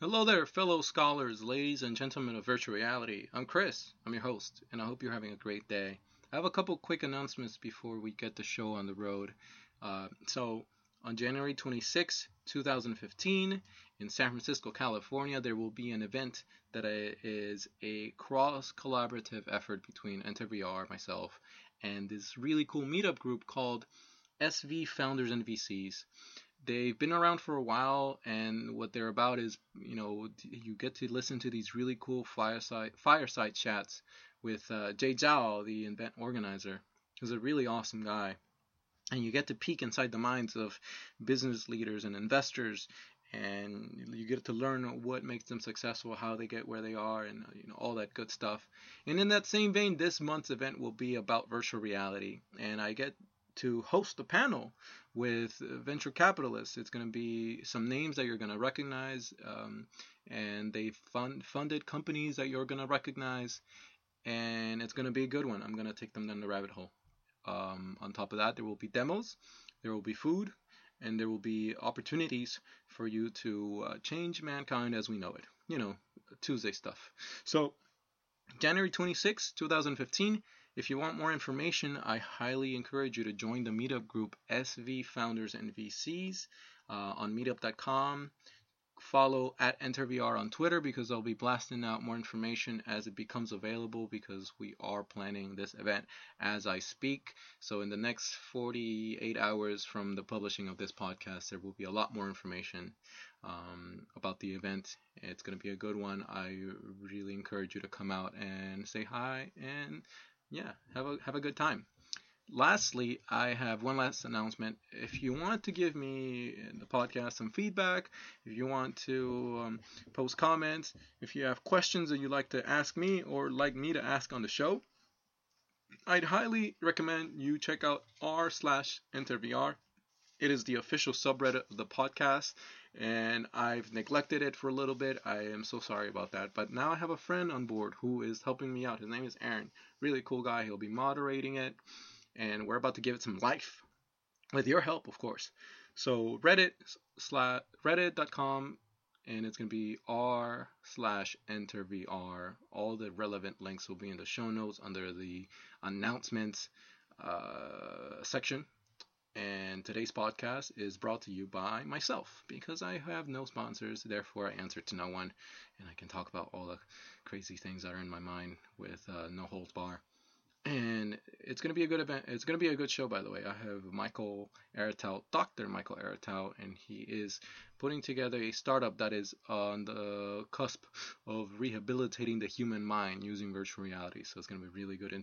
Hello there, fellow scholars, ladies and gentlemen of virtual reality. I'm Chris, I'm your host, and I hope you're having a great day. I have a couple quick announcements before we get the show on the road. Uh, so, on January 26, 2015, in San Francisco, California, there will be an event that is a cross collaborative effort between EnterVR, myself, and this really cool meetup group called SV Founders and VCs they've been around for a while and what they're about is you know you get to listen to these really cool fireside fireside chats with uh, Jay Zhao, the event organizer, who's a really awesome guy. And you get to peek inside the minds of business leaders and investors, and you get to learn what makes them successful, how they get where they are, and you know all that good stuff. And in that same vein, this month's event will be about virtual reality, and I get to host a panel with venture capitalists. It's going to be some names that you're going to recognize, um, and they fund funded companies that you're going to recognize, and it's going to be a good one. I'm going to take them down the rabbit hole. Um, on top of that, there will be demos, there will be food, and there will be opportunities for you to uh, change mankind as we know it. You know, Tuesday stuff. So, January 26, 2015 if you want more information, I highly encourage you to join the meetup group SV Founders and VCs uh, on meetup.com. Follow at EnterVR on Twitter because I'll be blasting out more information as it becomes available because we are planning this event as I speak. So, in the next 48 hours from the publishing of this podcast, there will be a lot more information um, about the event. It's going to be a good one. I really encourage you to come out and say hi and yeah, have a have a good time. Lastly, I have one last announcement. If you want to give me in the podcast some feedback, if you want to um, post comments, if you have questions that you'd like to ask me or like me to ask on the show, I'd highly recommend you check out r slash entervr. It is the official subreddit of the podcast and I've neglected it for a little bit. I am so sorry about that. But now I have a friend on board who is helping me out. His name is Aaron. Really cool guy. He'll be moderating it, and we're about to give it some life with your help, of course. So Reddit slash Reddit.com, and it's gonna be r slash enter vr. All the relevant links will be in the show notes under the announcements uh, section and today's podcast is brought to you by myself because I have no sponsors, therefore, I answer to no one and I can talk about all the crazy things that are in my mind with uh, no holds bar. And it's going to be a good event. It's going to be a good show, by the way. I have Michael Aratow, Dr. Michael Aratow, and he is putting together a startup that is on the cusp of rehabilitating the human mind using virtual reality. So it's going to be really good,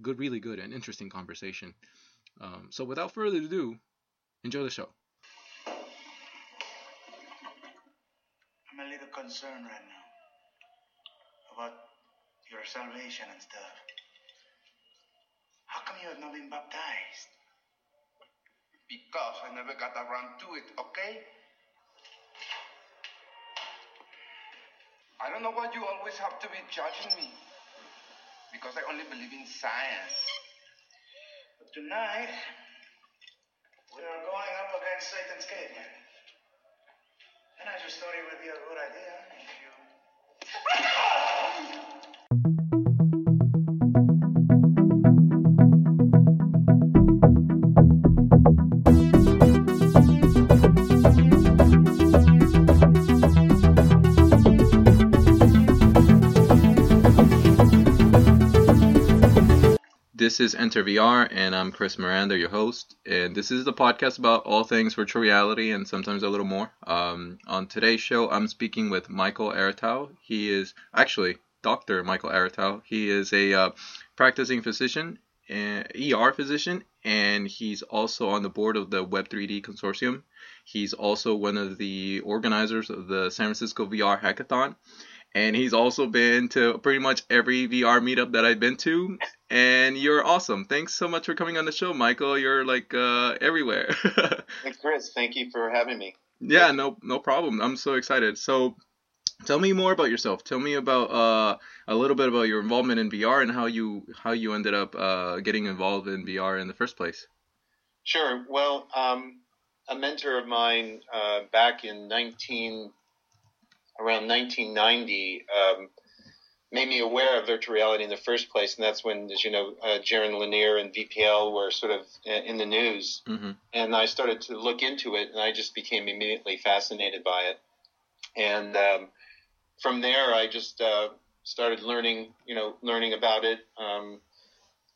good, really good and interesting conversation. Um, so without further ado, enjoy the show. I'm a little concerned right now about your salvation and stuff. How come you have not been baptized? Because I never got around to it, okay? I don't know why you always have to be judging me. Because I only believe in science. Tonight, we are going up against Satan's gate. And I just thought it would be a good idea This is Enter VR, and I'm Chris Miranda, your host. And this is the podcast about all things virtual reality and sometimes a little more. Um, on today's show, I'm speaking with Michael Aratow. He is actually Dr. Michael Aratow. He is a uh, practicing physician, ER physician, and he's also on the board of the Web3D Consortium. He's also one of the organizers of the San Francisco VR Hackathon and he's also been to pretty much every VR meetup that I've been to. And you're awesome. Thanks so much for coming on the show, Michael. You're like uh, everywhere. Thanks, Chris. Thank you for having me. Yeah, no, no problem. I'm so excited. So, tell me more about yourself. Tell me about uh, a little bit about your involvement in VR and how you how you ended up uh, getting involved in VR in the first place. Sure. Well, um, a mentor of mine uh, back in 19 around 1990 um, made me aware of virtual reality in the first place, and that's when, as you know, uh, Jaron Lanier and VPL were sort of in the news, mm-hmm. and I started to look into it, and I just became immediately fascinated by it, and um, from there I just uh, started learning, you know, learning about it, um,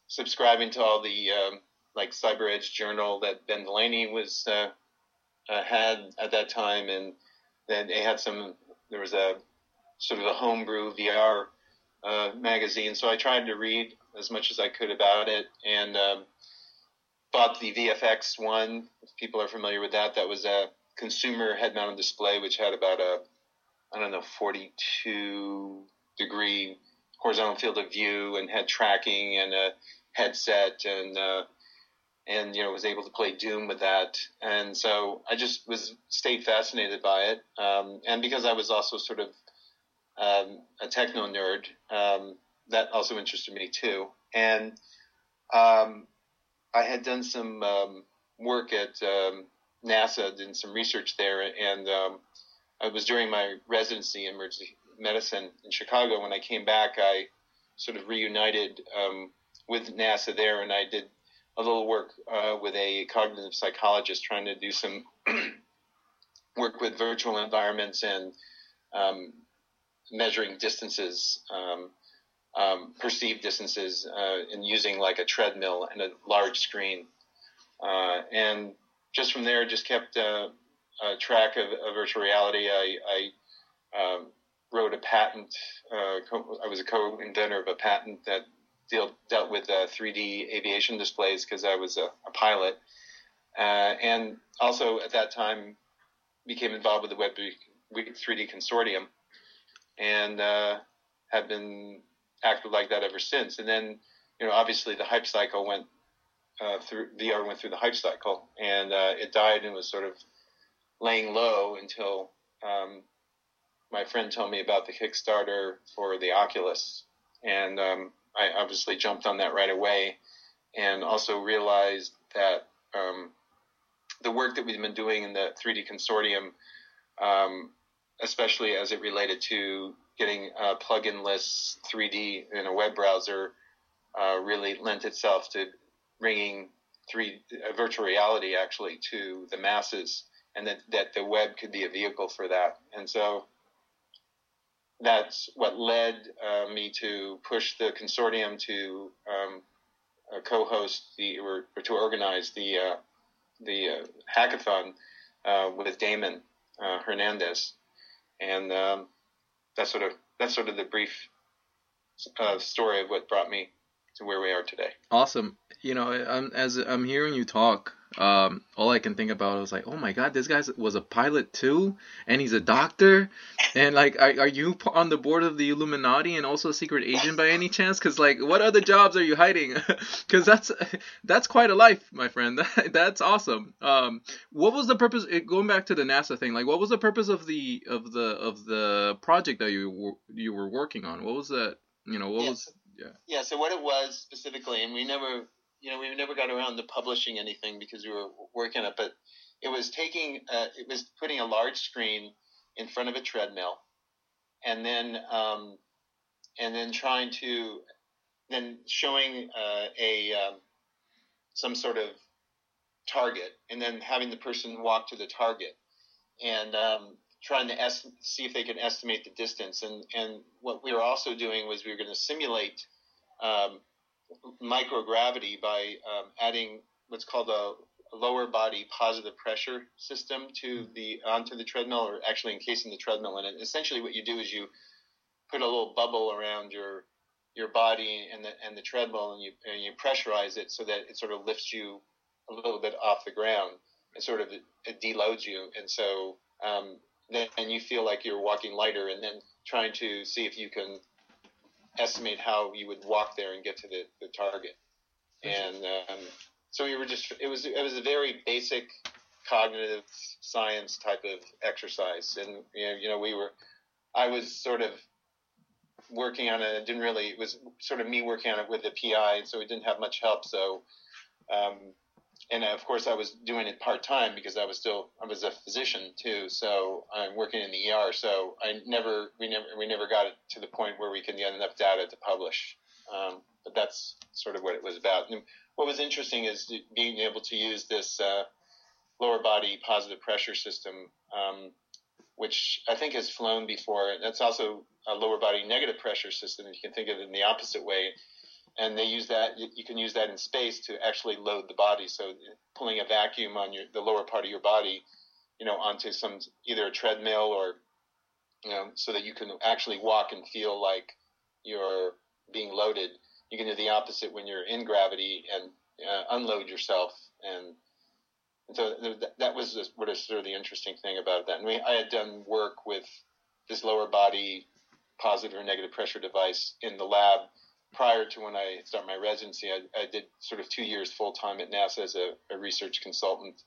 subscribing to all the um, like Cyber Edge Journal that Ben Delaney was uh, uh, had at that time, and then they had some. There was a sort of a homebrew VR uh, magazine, so I tried to read as much as I could about it, and um, bought the VFX one. If people are familiar with that, that was a consumer head-mounted display, which had about a I don't know 42 degree horizontal field of view and had tracking and a headset and uh, and you know was able to play Doom with that. And so I just was stayed fascinated by it. Um, and because I was also sort of um, a techno nerd, um, that also interested me too. And um, I had done some um, work at um, NASA, did some research there, and it was during my residency in emergency medicine in Chicago. When I came back, I sort of reunited with NASA there, and I did a little work uh, with a cognitive psychologist trying to do some work with virtual environments and um, measuring distances, um, um, perceived distances, uh, and using like a treadmill and a large screen. Uh, and just from there, just kept uh, track of, of, virtual reality. I, I um, wrote a patent. Uh, co- I was a co-inventor of a patent that deal, dealt with uh, 3D aviation displays because I was a, a pilot, uh, and also at that time became involved with the Web 3D consortium, and uh, have been active like that ever since. And then, you know, obviously the hype cycle went uh, through VR went through the hype cycle, and uh, it died and was sort of laying low until um, my friend told me about the Kickstarter for the Oculus, and um, I obviously jumped on that right away, and also realized that um, the work that we've been doing in the 3D consortium, um, especially as it related to getting a plugin-less 3D in a web browser, uh, really lent itself to bringing three uh, virtual reality actually to the masses, and that that the web could be a vehicle for that. And so that's what led uh, me to push the consortium to um, uh, co-host the or, or, to organize the uh, the uh, hackathon uh, with Damon uh, Hernandez, and um, that's sort of that's sort of the brief story of what brought me to where we are today. Awesome. You know, I'm, as I'm hearing you talk, um, all I can think about is like, oh my god, this guy was a pilot too, and he's a doctor, and like, are, are you on the board of the Illuminati and also a secret agent by any chance? Because like, what other jobs are you hiding? Because that's that's quite a life, my friend. that's awesome. Um, what was the purpose? Eh, going back to the NASA thing, like, what was the purpose of the of the of the project that you were, you were working on? What was that? You know, what was yeah. Yeah. So what it was specifically, and we never you know, we never got around to publishing anything because we were working it, but it was taking, uh, it was putting a large screen in front of a treadmill, and then, um, and then trying to, then showing uh, a um, some sort of target, and then having the person walk to the target, and um, trying to est- see if they can estimate the distance. And and what we were also doing was we were going to simulate um, microgravity by um, adding what's called a, lower body positive pressure system to the onto the treadmill, or actually encasing the treadmill in it. Essentially, what you do is you put a little bubble around your your body and the and the treadmill, and you and you pressurize it so that it sort of lifts you a little bit off the ground and sort of it, deloads you, and so um, then you feel like you're walking lighter, and then trying to see if you can estimate how you would walk there and get to the, the target. And um, so we were just it was it was a very basic cognitive science type of exercise, and you know, you know we were I was sort of working on it. It didn't really it was sort of me working on it with the PI, and so we didn't have much help. So um, and of course I was doing it part time because I was still I was a physician too, so I'm working in the ER. So I never we never we never got it to the point where we can get enough data to publish. Um, but that's sort of what it was about. And what was interesting is being able to use this uh, lower body positive pressure system, um, which I think has flown before. That's also a lower body negative pressure system. You can think of it in the opposite way and they use that. You can use that in space to actually load the body. So pulling a vacuum on your the lower part of your body, you know, onto some either a treadmill or you know, so that you can actually walk and feel like you're being loaded. You can do the opposite when you're in gravity and uh, unload yourself. And, and so that, that was what is sort of the interesting thing about that. And we, I had done work with this lower body positive or negative pressure device in the lab prior to when I started my residency, I, I did sort of two years full time at NASA as a, a research consultant.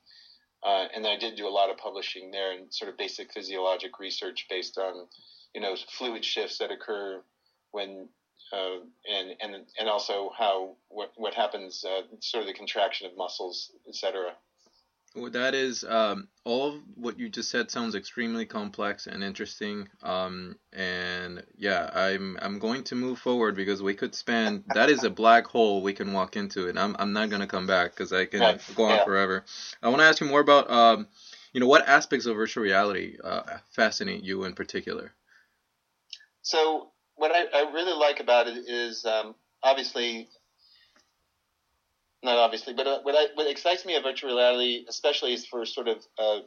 Uh, and I did do a lot of publishing there and sort of basic physiologic research based on, you know, fluid shifts that occur when, uh, and, and, and also how, what, what happens, uh, sort of the contraction of muscles, et cetera. Well, that is um, all of what you just said sounds extremely complex and interesting. Um, and yeah, I'm I'm going to move forward because we could spend that is a black hole we can walk into, and I'm I'm not gonna come back because I can go on Yeah. forever. I want to ask you more about um, you know, what aspects of virtual reality uh, fascinate you in particular. So what I, I really like about it is um, obviously not obviously, but uh, what I, what excites me about virtual reality, especially, is for sort of uh,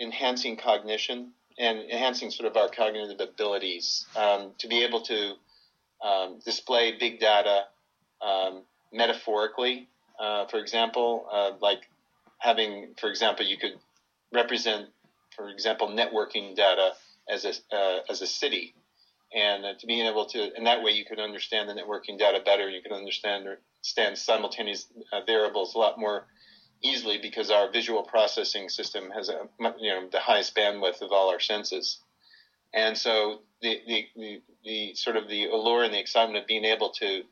enhancing cognition and enhancing sort of our cognitive abilities um, to be able to um, display big data um, metaphorically. Uh, for example, uh, like having, for example, you could represent, for example, networking data as a uh, as a city and uh, to being able to, and that way you can understand the networking data better. You can understand understand simultaneous uh, variables a lot more easily because our visual processing system has a you know the highest bandwidth of all our senses, and so the the, the, the sort of the allure and the excitement of being able to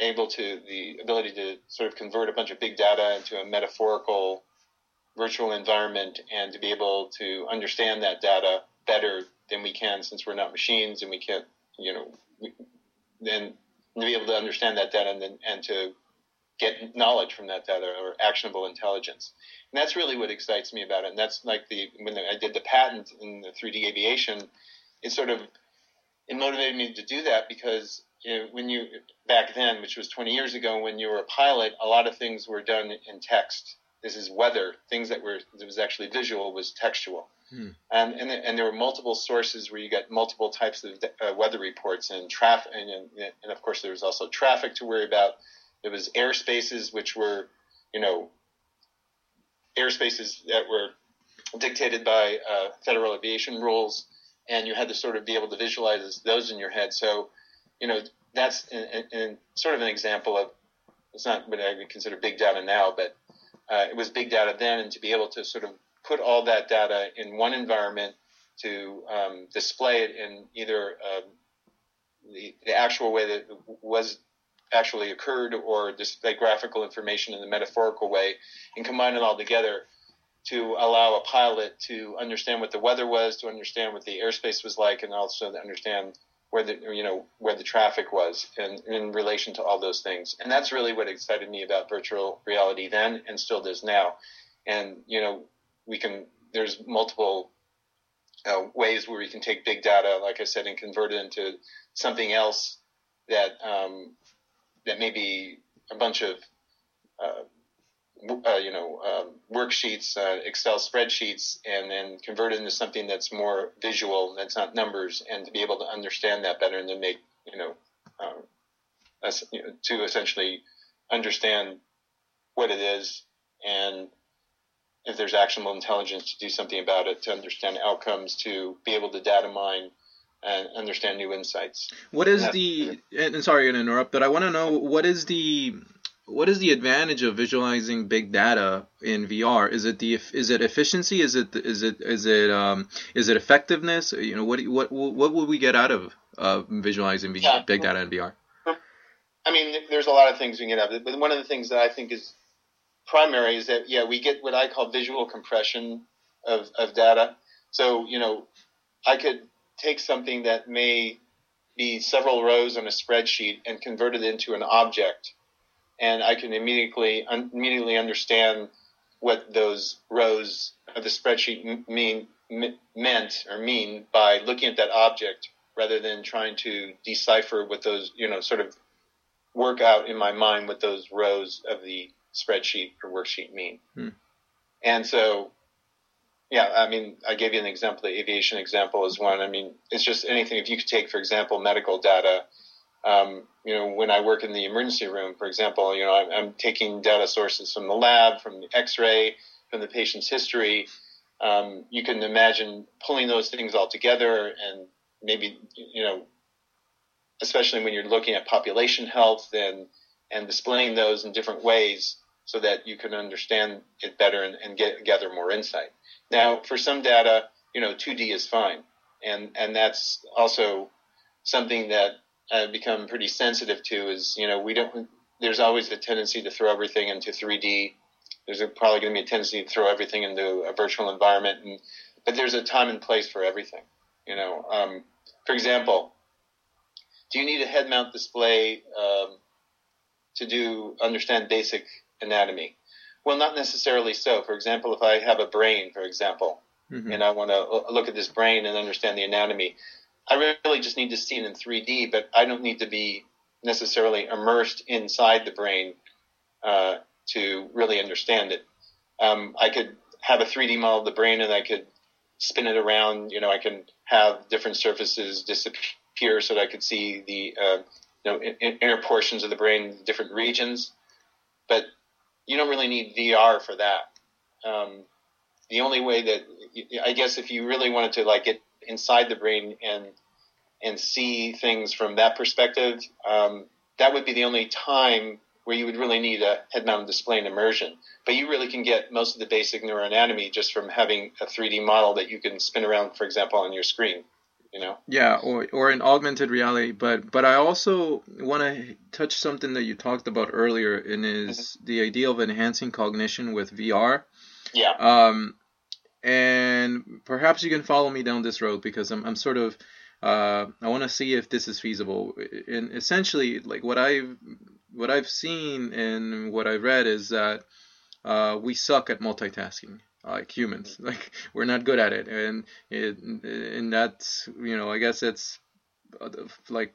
able to the ability to sort of convert a bunch of big data into a metaphorical virtual environment and to be able to understand that data better than we can since we're not machines and we can't, you know, we, then to be able to understand that data and and to get knowledge from that data or actionable intelligence. And that's really what excites me about it. And that's like the, when I did the patent in the 3D aviation, it sort of, it motivated me to do that because you know, when you, back then, which was 20 years ago, when you were a pilot, a lot of things were done in text. This is weather, things that were, that was actually visual was textual. Um, and, and there were multiple sources where you got multiple types of uh, weather reports and traffic, and, and of course there was also traffic to worry about. There was airspaces which were, you know, airspaces that were dictated by uh, federal aviation rules, and you had to sort of be able to visualize those in your head. So, you know, that's in, in sort of an example of it's not what I would consider big data now, but uh, it was big data then, and to be able to sort of put all that data in one environment to um, display it in either um, the, the actual way that was actually occurred or display graphical information in the metaphorical way and combine it all together to allow a pilot to understand what the weather was, to understand what the airspace was like, and also to understand where the you know where the traffic was in, in relation to all those things. And that's really what excited me about virtual reality then and still does now. And you know we can there's multiple uh, ways where we can take big data, like I said, and convert it into something else that um, that may be a bunch of uh, uh, you know um, worksheets, uh, Excel spreadsheets, and then convert it into something that's more visual, that's not numbers, and to be able to understand that better and to make you know, um, as, you know to essentially understand what it is and if there's actionable intelligence to do something about it, to understand outcomes, to be able to data mine and understand new insights. What is the and and sorry to interrupt, but I want to know what is the what is the advantage of visualizing big data in VR? Is it the is it efficiency? Is it is it is it um is it effectiveness? You know what what what would we get out of uh, visualizing big, Yeah. big data in VR? I mean, there's a lot of things we can get out of it, but one of the things that I think is primary is that yeah we get what I call visual compression of of data. So you know I could take something that may be several rows on a spreadsheet and convert it into an object, and I can immediately un- immediately understand what those rows of the spreadsheet mean m- meant or mean by looking at that object rather than trying to decipher what those you know sort of work out in my mind what those rows of the spreadsheet or worksheet mean. Hmm. And so yeah, I mean, I gave you an example. The aviation example is one. I mean, it's just anything. If you could take, for example, medical data. Um, you know, when I work in the emergency room, for example, you know, I'm, I'm taking data sources from the lab, from the X-ray, from the patient's history. Um, you can imagine pulling those things all together, and maybe, you know, especially when you're looking at population health and and displaying those in different ways so that you can understand it better and, and get gather more insight. Now, for some data, you know, 2D is fine, and and that's also something that I've become pretty sensitive to. Is you know, we don't. There's always a tendency to throw everything into 3D. There's a, probably going to be a tendency to throw everything into a virtual environment, and but there's a time and place for everything. You know, um, for example, do you need a head mount display um, to do understand basic anatomy? Well, not necessarily so. For example, if I have a brain, for example, Mhm. and I want to look at this brain and understand the anatomy, I really just need to see it in 3D, but I don't need to be necessarily immersed inside the brain uh, to really understand it. Um, I could have a 3D model of the brain and I could spin it around. You know, I can have different surfaces disappear so that I could see the uh, you know in, inner portions of the brain, different regions. But you don't really need VR for that. Um, the only way that I guess if you really wanted to like get inside the brain and and see things from that perspective, um, that would be the only time where you would really need a head-mounted display and immersion. But you really can get most of the basic neuroanatomy just from having a 3D model that you can spin around, for example, on your screen. You know. Yeah, or or in augmented reality, but but I also want to touch something that you talked about earlier, and is the idea of enhancing cognition with VR. Yeah. Um, and perhaps you can follow me down this road because I'm I'm sort of uh, I want to see if this is feasible. And essentially, like what I've what I've seen and what I've read is that uh, we suck at multitasking like humans. Like we're not good at it. And it, and that's you know i guess it's uh, like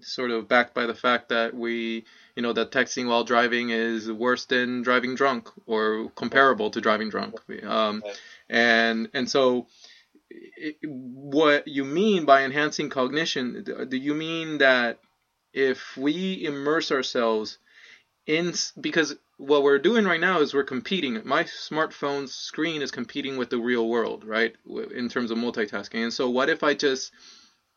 sort of backed by the fact that we you know that texting while driving is worse than driving drunk or comparable to driving drunk. Um, and and so it, what you mean by enhancing cognition do you mean that if we immerse ourselves in because what we're doing right now is we're competing. My smartphone screen is competing with the real world, right? In terms of multitasking. And so, what if I just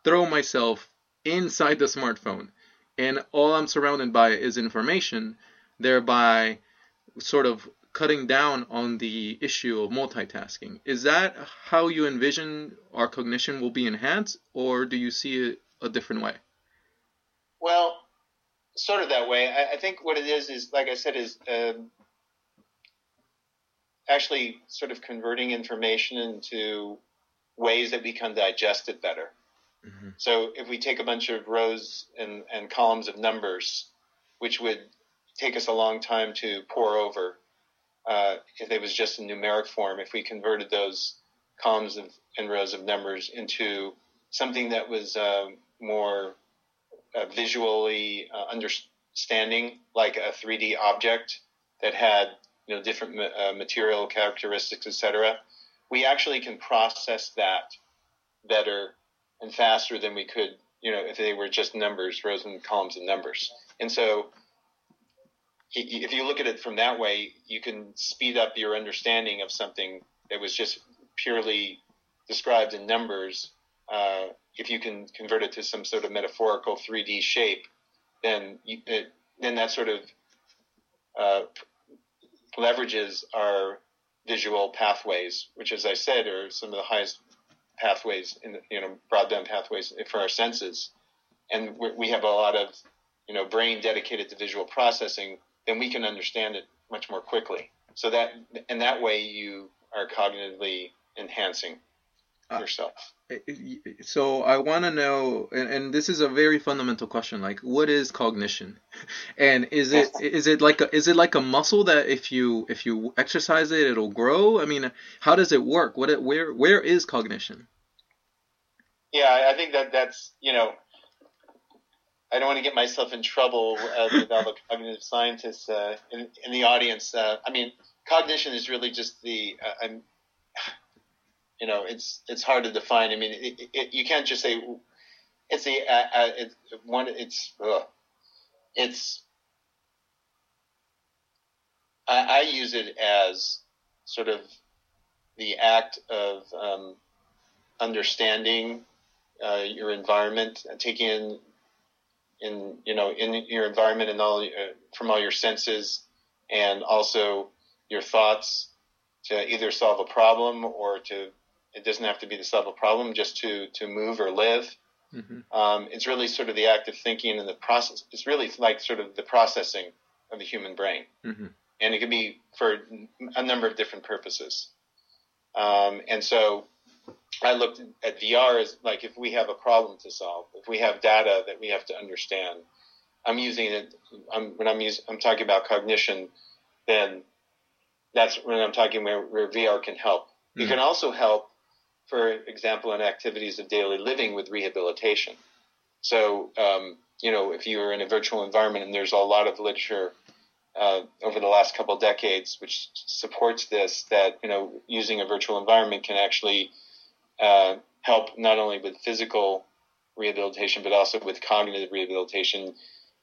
throw myself inside the smartphone and all I'm surrounded by is information, thereby sort of cutting down on the issue of multitasking? Is that how you envision our cognition will be enhanced, or do you see it a different way? Well, sort of that way. I, I, think what it is is, like I said, is um, actually sort of converting information into ways that we can digest it better. Mm-hmm. So if we take a bunch of rows and, and columns of numbers, which would take us a long time to pour over, uh, if it was just in numeric form, if we converted those columns of, and rows of numbers into something that was uh, more uh, visually uh, understanding, like a 3D object that had you know different uh, material characteristics, etc. We actually can process that better and faster than we could, you know, if they were just numbers, rows and columns of numbers. And so, if you look at it from that way, you can speed up your understanding of something that was just purely described in numbers uh, if you can convert it to some sort of metaphorical 3D shape, then you, it, then that sort of uh, leverages our visual pathways, which, as I said, are some of the highest pathways in the, you know broadband pathways for our senses, and we have a lot of you know brain dedicated to visual processing. Then we can understand it much more quickly. So that and that way you are cognitively enhancing Uh, yourself. So I want to know, and, and this is a very fundamental question. Like, what is cognition, and is it is it like a is it like a muscle that if you if you exercise it, it'll grow? I mean, how does it work? What it, where where is cognition? Yeah, I think that that's you know, I don't want to get myself in trouble uh, with all the cognitive scientists uh, in, in the audience. Uh, I mean, cognition is really just the uh, I'm, you know, it's it's hard to define. I mean, it, it, you can't just say it's the uh, uh, it's one. It's it's I, I use it as sort of the act of um, understanding uh, your environment, taking in, in you know in your environment and all uh, from all your senses, and also your thoughts to either solve a problem or to it doesn't have to be to solve a problem, just to to move or live. Mm-hmm. Um, it's really sort of the act of thinking and the process. It's really like sort of the processing of the human brain, Mm-hmm. and it can be for a number of different purposes. Um, and so I looked at VR as like if we have a problem to solve, if we have data that we have to understand. I'm using it I'm, when I'm using, I'm talking about cognition. Then that's when I'm talking where, where VR can help. It Mhm. can also help, for example, in activities of daily living with rehabilitation. So, um, you know, if you're in a virtual environment, and there's a lot of literature uh, over the last couple of decades which supports this, that you know, using a virtual environment can actually uh, help not only with physical rehabilitation but also with cognitive rehabilitation,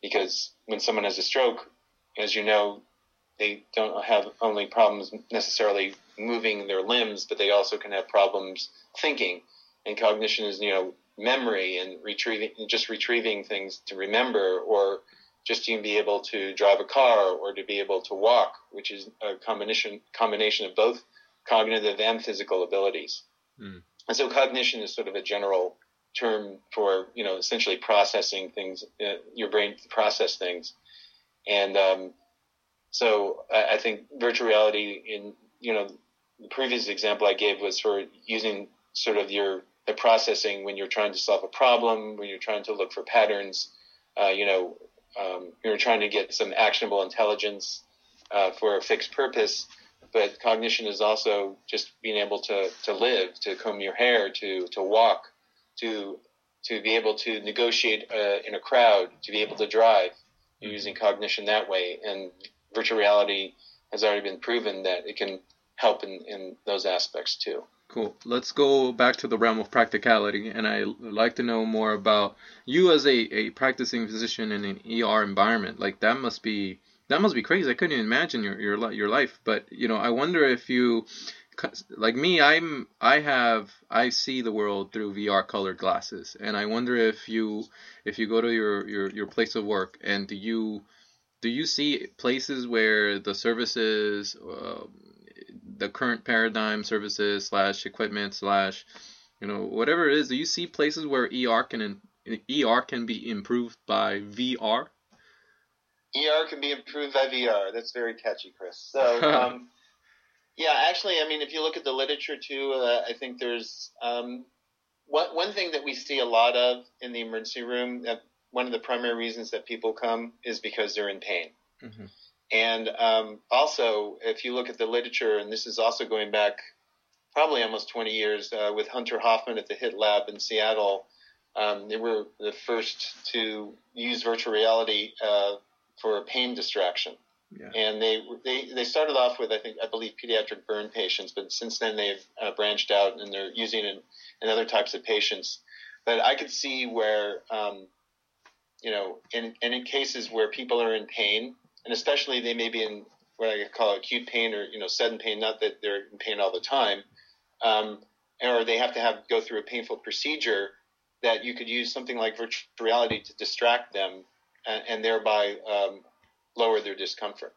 because when someone has a stroke, as you know, they don't have only problems necessarily moving their limbs, but they also can have problems thinking. And cognition is, you know, memory and retrieving, just retrieving things to remember, or just to be able to drive a car or to be able to walk, which is a combination combination of both cognitive and physical abilities. Mm. And so, cognition is sort of a general term for, you know, essentially processing things, uh, your brain process things, and um, so I, I think virtual reality in you know the previous example I gave was for using sort of your the processing when you're trying to solve a problem, when you're trying to look for patterns, uh, you know, um, you're trying to get some actionable intelligence uh, for a fixed purpose. But cognition is also just being able to, to live, to comb your hair, to, to walk, to to be able to negotiate uh, in a crowd, to be able to drive. You're using cognition that way, and virtual reality has already been proven that it can help in, in those aspects too. Cool. Let's go back to the realm of practicality, and I'd like to know more about you as a, a practicing physician in an ER environment. Like that must be that must be crazy. I couldn't even imagine your your your life. But you know, I wonder if you, like me, I'm I have I see the world through VR colored glasses, and I wonder if you if you go to your your your place of work and do you do you see places where the services uh, the current paradigm services slash equipment slash you know whatever it is do you see places where er can er can be improved by vr ER can be improved by VR. That's very catchy, Chris. So, um, yeah, actually, I mean, if you look at the literature too, uh, I think there's um, one one thing that we see a lot of in the emergency room. That one of the primary reasons that people come is because they're in pain. Mhm. And um, also, if you look at the literature, and this is also going back probably almost 20 years uh, with Hunter Hoffman at the HIT Lab in Seattle. Um, they were the first to use virtual reality uh, for a pain distraction. Yeah. And they, they they started off with I think I believe pediatric burn patients, but since then they've uh, branched out and they're using it in other types of patients. But I could see where um, you know in and in cases where people are in pain, and especially they may be in what I call acute pain or you know sudden pain, not that they're in pain all the time, um, or they have to have go through a painful procedure. That you could use something like virtual reality to distract them and, and thereby um, lower their discomfort.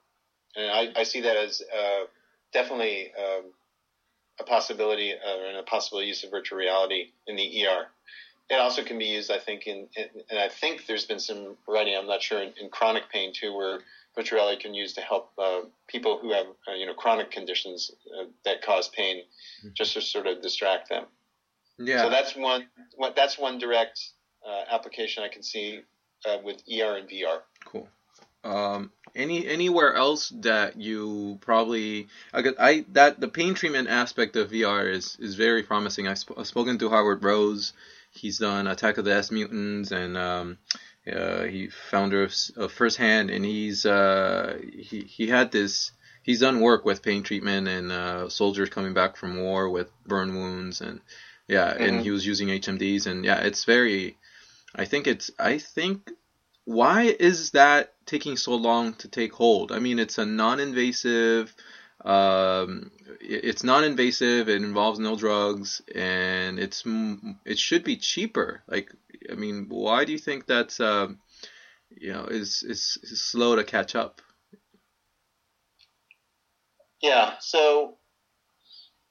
And I, I see that as uh, definitely um, a possibility uh, and a possible use of virtual reality in the ER. It also can be used, I think, in, in and I think there's been some writing. I'm not sure in, in chronic pain too, where virtual reality can use to help uh, people who have uh, you know chronic conditions uh, that cause pain, mm-hmm. just to sort of distract them. Yeah. So that's one. That's one direct uh, application I can see uh, with ER and VR. Cool. Um, any anywhere else that you probably I, I that the pain treatment aspect of VR is is very promising. I've, sp- I've spoken to Howard Rose. He's done Attack of the S Mutants and um, uh, he founder of, of Firsthand, and he's uh, he he had this. He's done work with pain treatment and uh, soldiers coming back from war with burn wounds and yeah, mm-hmm. and he was using HMDs and yeah, it's very. I think it's. I think why is that taking so long to take hold? I mean, it's a non-invasive. Um, it's non-invasive. It involves no drugs, and it's it should be cheaper. Like I mean, why do you think that's um, you know is, is is slow to catch up? Yeah, so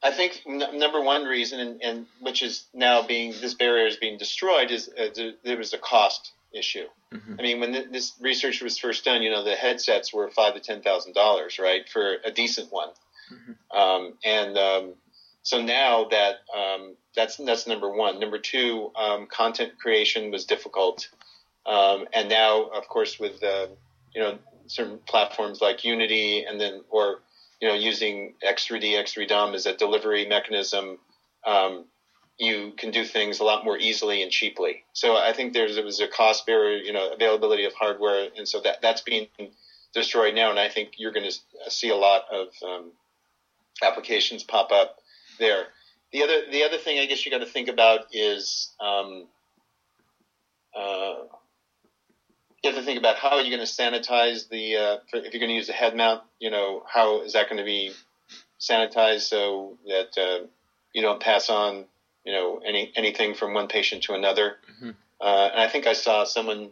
I think n- number one reason, and, and, which is now being this barrier is being destroyed, is uh, there was a cost issue. Mm-hmm. I mean, when th- this research was first done, you know, the headsets were five to ten thousand dollars, right, for a decent one. Mm-hmm. Um, and um, so now that um, that's that's number one. Number two, um, content creation was difficult, um, and now, of course, with uh, you know certain platforms like Unity, and then or you know using X3D, X3DOM as a delivery mechanism, um, you can do things a lot more easily and cheaply. So I think there's there was a cost barrier, you know, availability of hardware, and so that that's being destroyed now. And I think you're going to see a lot of um, applications pop up there. The other the other thing I guess you got to think about is um, uh, you have to think about how are you're going to sanitize the uh, if you're going to use a head mount. You know how is that going to be sanitized so that uh, you don't pass on you know any anything from one patient to another. Mm-hmm. Uh, and I think I saw someone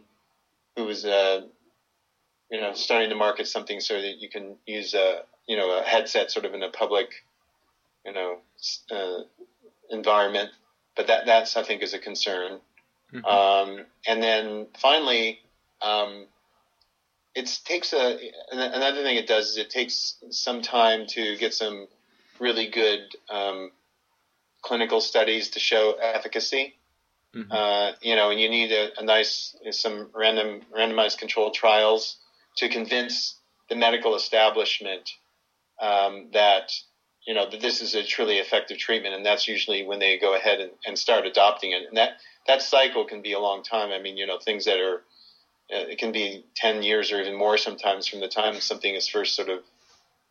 who was uh, you know starting to market something so that you can use a you know a headset sort of in a public you know uh, environment. But that that's I think is a concern. Mm-hmm. Um, and then finally, um, it takes a another thing it does is it takes some time to get some really good um, clinical studies to show efficacy. Mm-hmm. Uh, you know, and you need a, a, nice some random randomized controlled trials to convince the medical establishment um, that you know, that this is a truly effective treatment, and that's usually when they go ahead and, and start adopting it. And that that cycle can be a long time. I mean, you know, things that are it can be ten years or even more sometimes from the time something is first sort of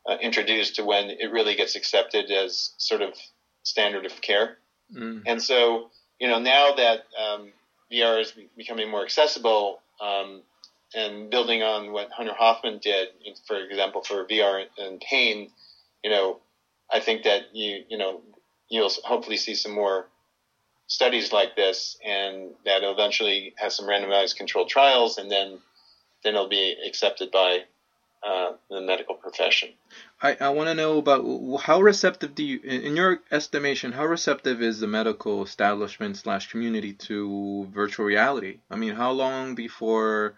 uh, introduced to when it really gets accepted as sort of standard of care. Mm. And so, you know, now that um, VR is becoming more accessible. Um, and building on what Hunter Hoffman did, for example, for VR and pain, you know, I think that you you know you'll hopefully see some more studies like this, and that will eventually have some randomized controlled trials, and then then it'll be accepted by uh, the medical profession. I, I want to know about how receptive do you, in your estimation, how receptive is the medical establishment slash community to virtual reality? I mean, how long before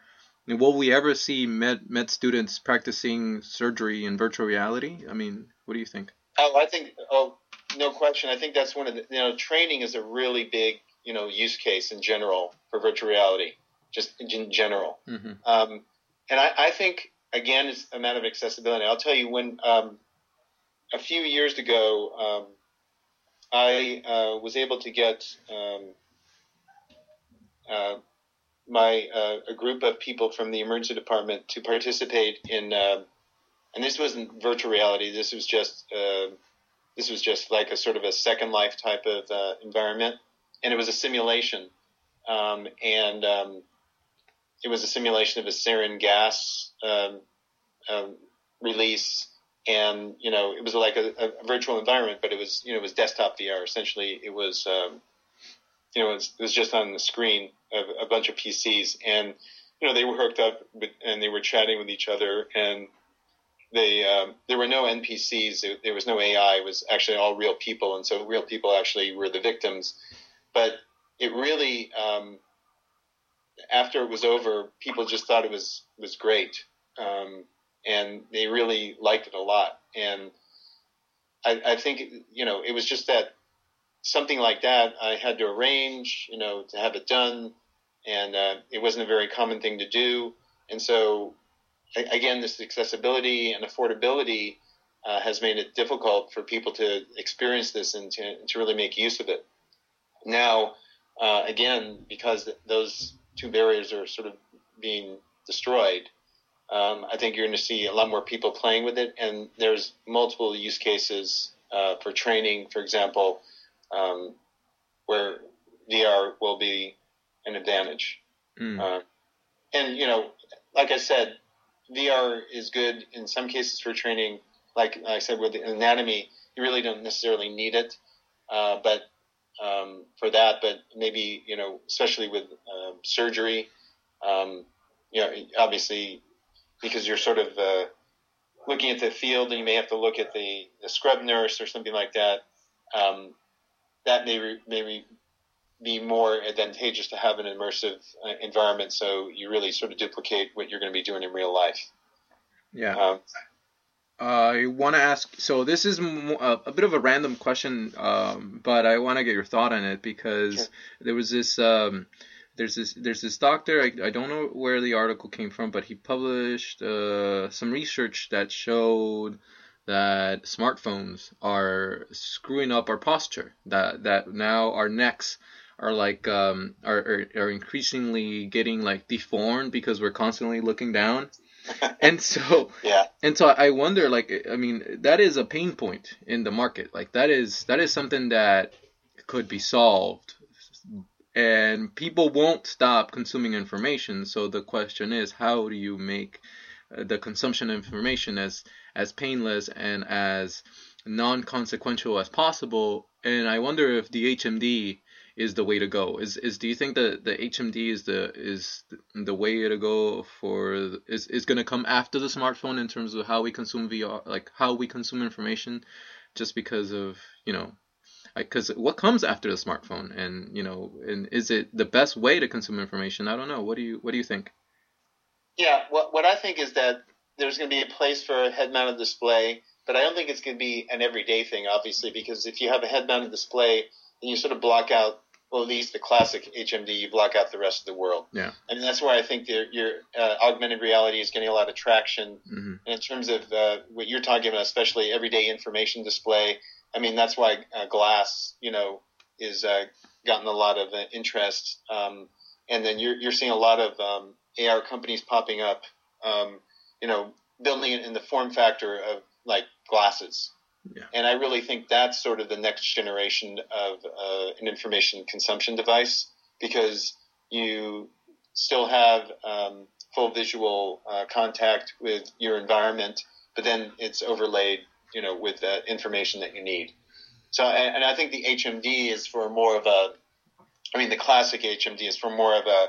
will we ever see med med students practicing surgery in virtual reality? I mean, what do you think? Oh, I think. Oh, no question. I think that's one of the. You know, training is a really big you know use case in general for virtual reality, just in general. Mm-hmm. Um, and I, I, think again, it's a matter of accessibility. I'll tell you when um, a few years ago, um, I uh, was able to get um, uh, my uh, a group of people from the emergency department to participate in uh, and this wasn't virtual reality. This was just uh, this was just like a sort of a second life type of uh, environment, and it was a simulation, um, and um, it was a simulation of a sarin gas um, um release, and you know it was like a, a, virtual environment, but it was you know it was desktop VR. Essentially, it was um, you know it was, it was just on the screen of a bunch of PCs, and you know they were hooked up with, and they were chatting with each other. And they um, there were no NPCs. There, was no AI. It was actually all real people, and so real people actually were the victims. But it really, um, after it was over, people just thought it was was great. um, and they really liked it a lot. And I, I think you know it was just that something like that I had to arrange, you know, to have it done, and uh, it wasn't a very common thing to do. And so, again, this accessibility and affordability uh, has made it difficult for people to experience this and to, to really make use of it. Now, uh, again, because those two barriers are sort of being destroyed, um, I think you're going to see a lot more people playing with it, and there's multiple use cases uh, for training, for example, um, where VR will be an advantage. Mm. And you know, like I said, VR is good in some cases for training. Like I said, with anatomy, you really don't necessarily need it, uh, but um, for that. But maybe you know, especially with uh, surgery, um, you know, obviously because you're sort of uh, looking at the field and you may have to look at the, the scrub nurse or something like that. Um, that may re- maybe be more advantageous to have an immersive uh, environment, so you really sort of duplicate what you're going to be doing in real life. Yeah. Um, I want to ask. So this is a, a, bit of a random question, um, but I want to get your thought on it because sure. there was this. Um, there's this there's this doctor I, I don't know where the article came from but he published uh, some research that showed that smartphones are screwing up our posture that that now our necks are like um, are, are, are increasingly getting like deformed because we're constantly looking down and so yeah and so i wonder like i mean that is a pain point in the market like that is that is something that could be solved and people won't stop consuming information. So the question is, how do you make uh, the consumption of information as as painless and as non-consequential as possible? And I wonder if the HMD is the way to go. Is is do you think that the HMD is the is the way to go for is is going to come after the smartphone in terms of how we consume VR, like how we consume information, just because of you know because what comes after the smartphone and you know and is it the best way to consume information? I don't know. What do you what do you think? Yeah. What, what i think is that there's going to be a place for a head mounted display but i don't think it's going to be an everyday thing obviously because if you have a head mounted display then you sort of block out well, at least the classic HMD, you block out the rest of the world. Yeah. I mean, that's where I think your uh, augmented reality is getting a lot of traction. Mm-hmm. in terms of uh, what you're talking about, especially everyday information display, I mean, that's why uh, glass, you know, is uh, gotten a lot of uh, interest. Um, and then you're, you're seeing a lot of um, AR companies popping up, um, you know, building it in the form factor of like glasses. And I really think that's sort of the next generation of uh, an information consumption device because you still have um, full visual uh, contact with your environment, but then it's overlaid you know, with the information that you need. So, and, and I think the HMD is for more of a, I mean, the classic HMD is for more of a,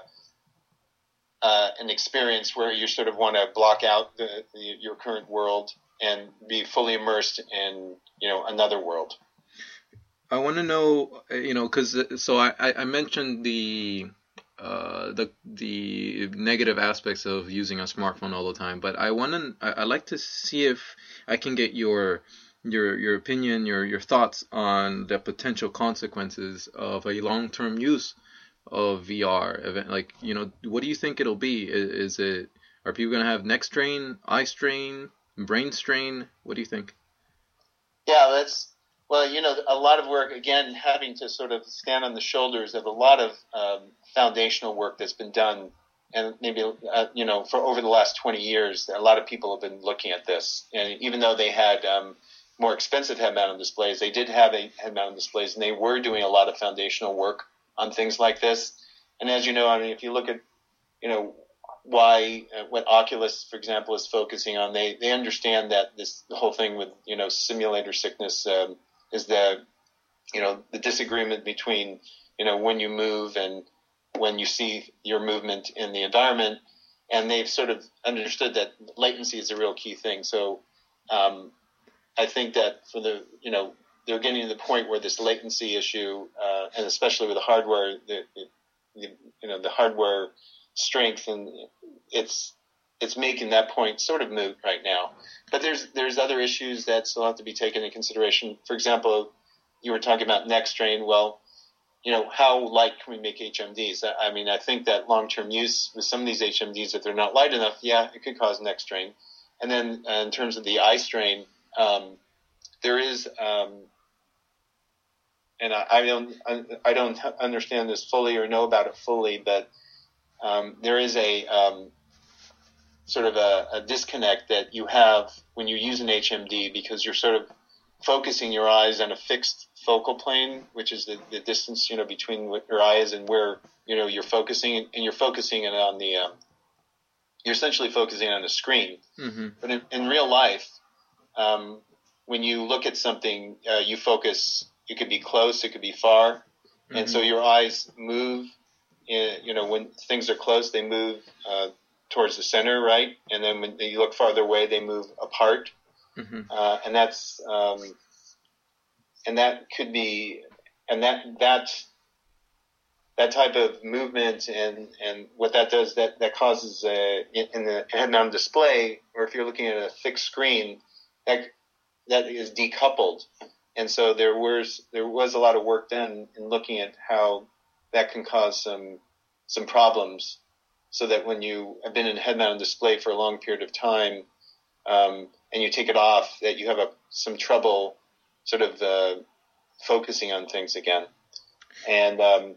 uh, an experience where you sort of want to block out the, the, your current world and be fully immersed in, you know, another world. I want to know, you know, because so I, I mentioned the uh, the the negative aspects of using a smartphone all the time. But I want to I, like to see if I can get your your your opinion, your your thoughts on the potential consequences of a long term use of VR event. Like you know, what do you think it'll be? Is, is it are people gonna have neck strain, eye strain, brain strain? What do you think? Yeah, that's well, you know, a lot of work, again, having to sort of stand on the shoulders of a lot of um, foundational work that's been done. And maybe, uh, you know, for over the last 20 years, a lot of people have been looking at this. And even though they had um, more expensive head mounted displays, they did have a head mounted displays, and they were doing a lot of foundational work on things like this. And as you know, I mean, if you look at, you know, why uh, what Oculus, for example, is focusing on, they they understand that this the whole thing with you know simulator sickness um, is the you know the disagreement between you know when you move and when you see your movement in the environment, and they've sort of understood that latency is a real key thing. So um, I think that for the you know they're getting to the point where this latency issue, uh, and especially with the hardware, the, the, you know the hardware strength and it's it's making that point sort of moot right now. But there's there's other issues that still have to be taken into consideration. For example, you were talking about neck strain. Well, you know, how light can we make HMDs? I mean, I think that long term use with some of these HMDs, if they're not light enough, yeah, it could cause neck strain. And then uh, in terms of the eye strain, um, there is, um, and I, I, don't, I don't understand this fully or know about it fully, but um, there is a um, sort of a, a disconnect that you have when you use an HMD because you're sort of focusing your eyes on a fixed focal plane, which is the, the distance you know between your eyes and where you know you're focusing, and you're focusing it on the um, you're essentially focusing on the screen. Mm-hmm. But in, in, real life, um, when you look at something, uh, you focus. It could be close, it could be far, mm-hmm. and so your eyes move. You know, when things are close, they move uh, towards the center, right? And then when you look farther away, they move apart. Mm-hmm. Uh, and that's um, and that could be and that that that type of movement and and what that does that that causes a, in the head-mounted display, or if you're looking at a fixed screen, that that is decoupled. And so there was there was a lot of work done in looking at how that can cause some some problems so that when you have been in head mounted display for a long period of time um, and you take it off, that you have a, some trouble sort of uh, focusing on things again. And um,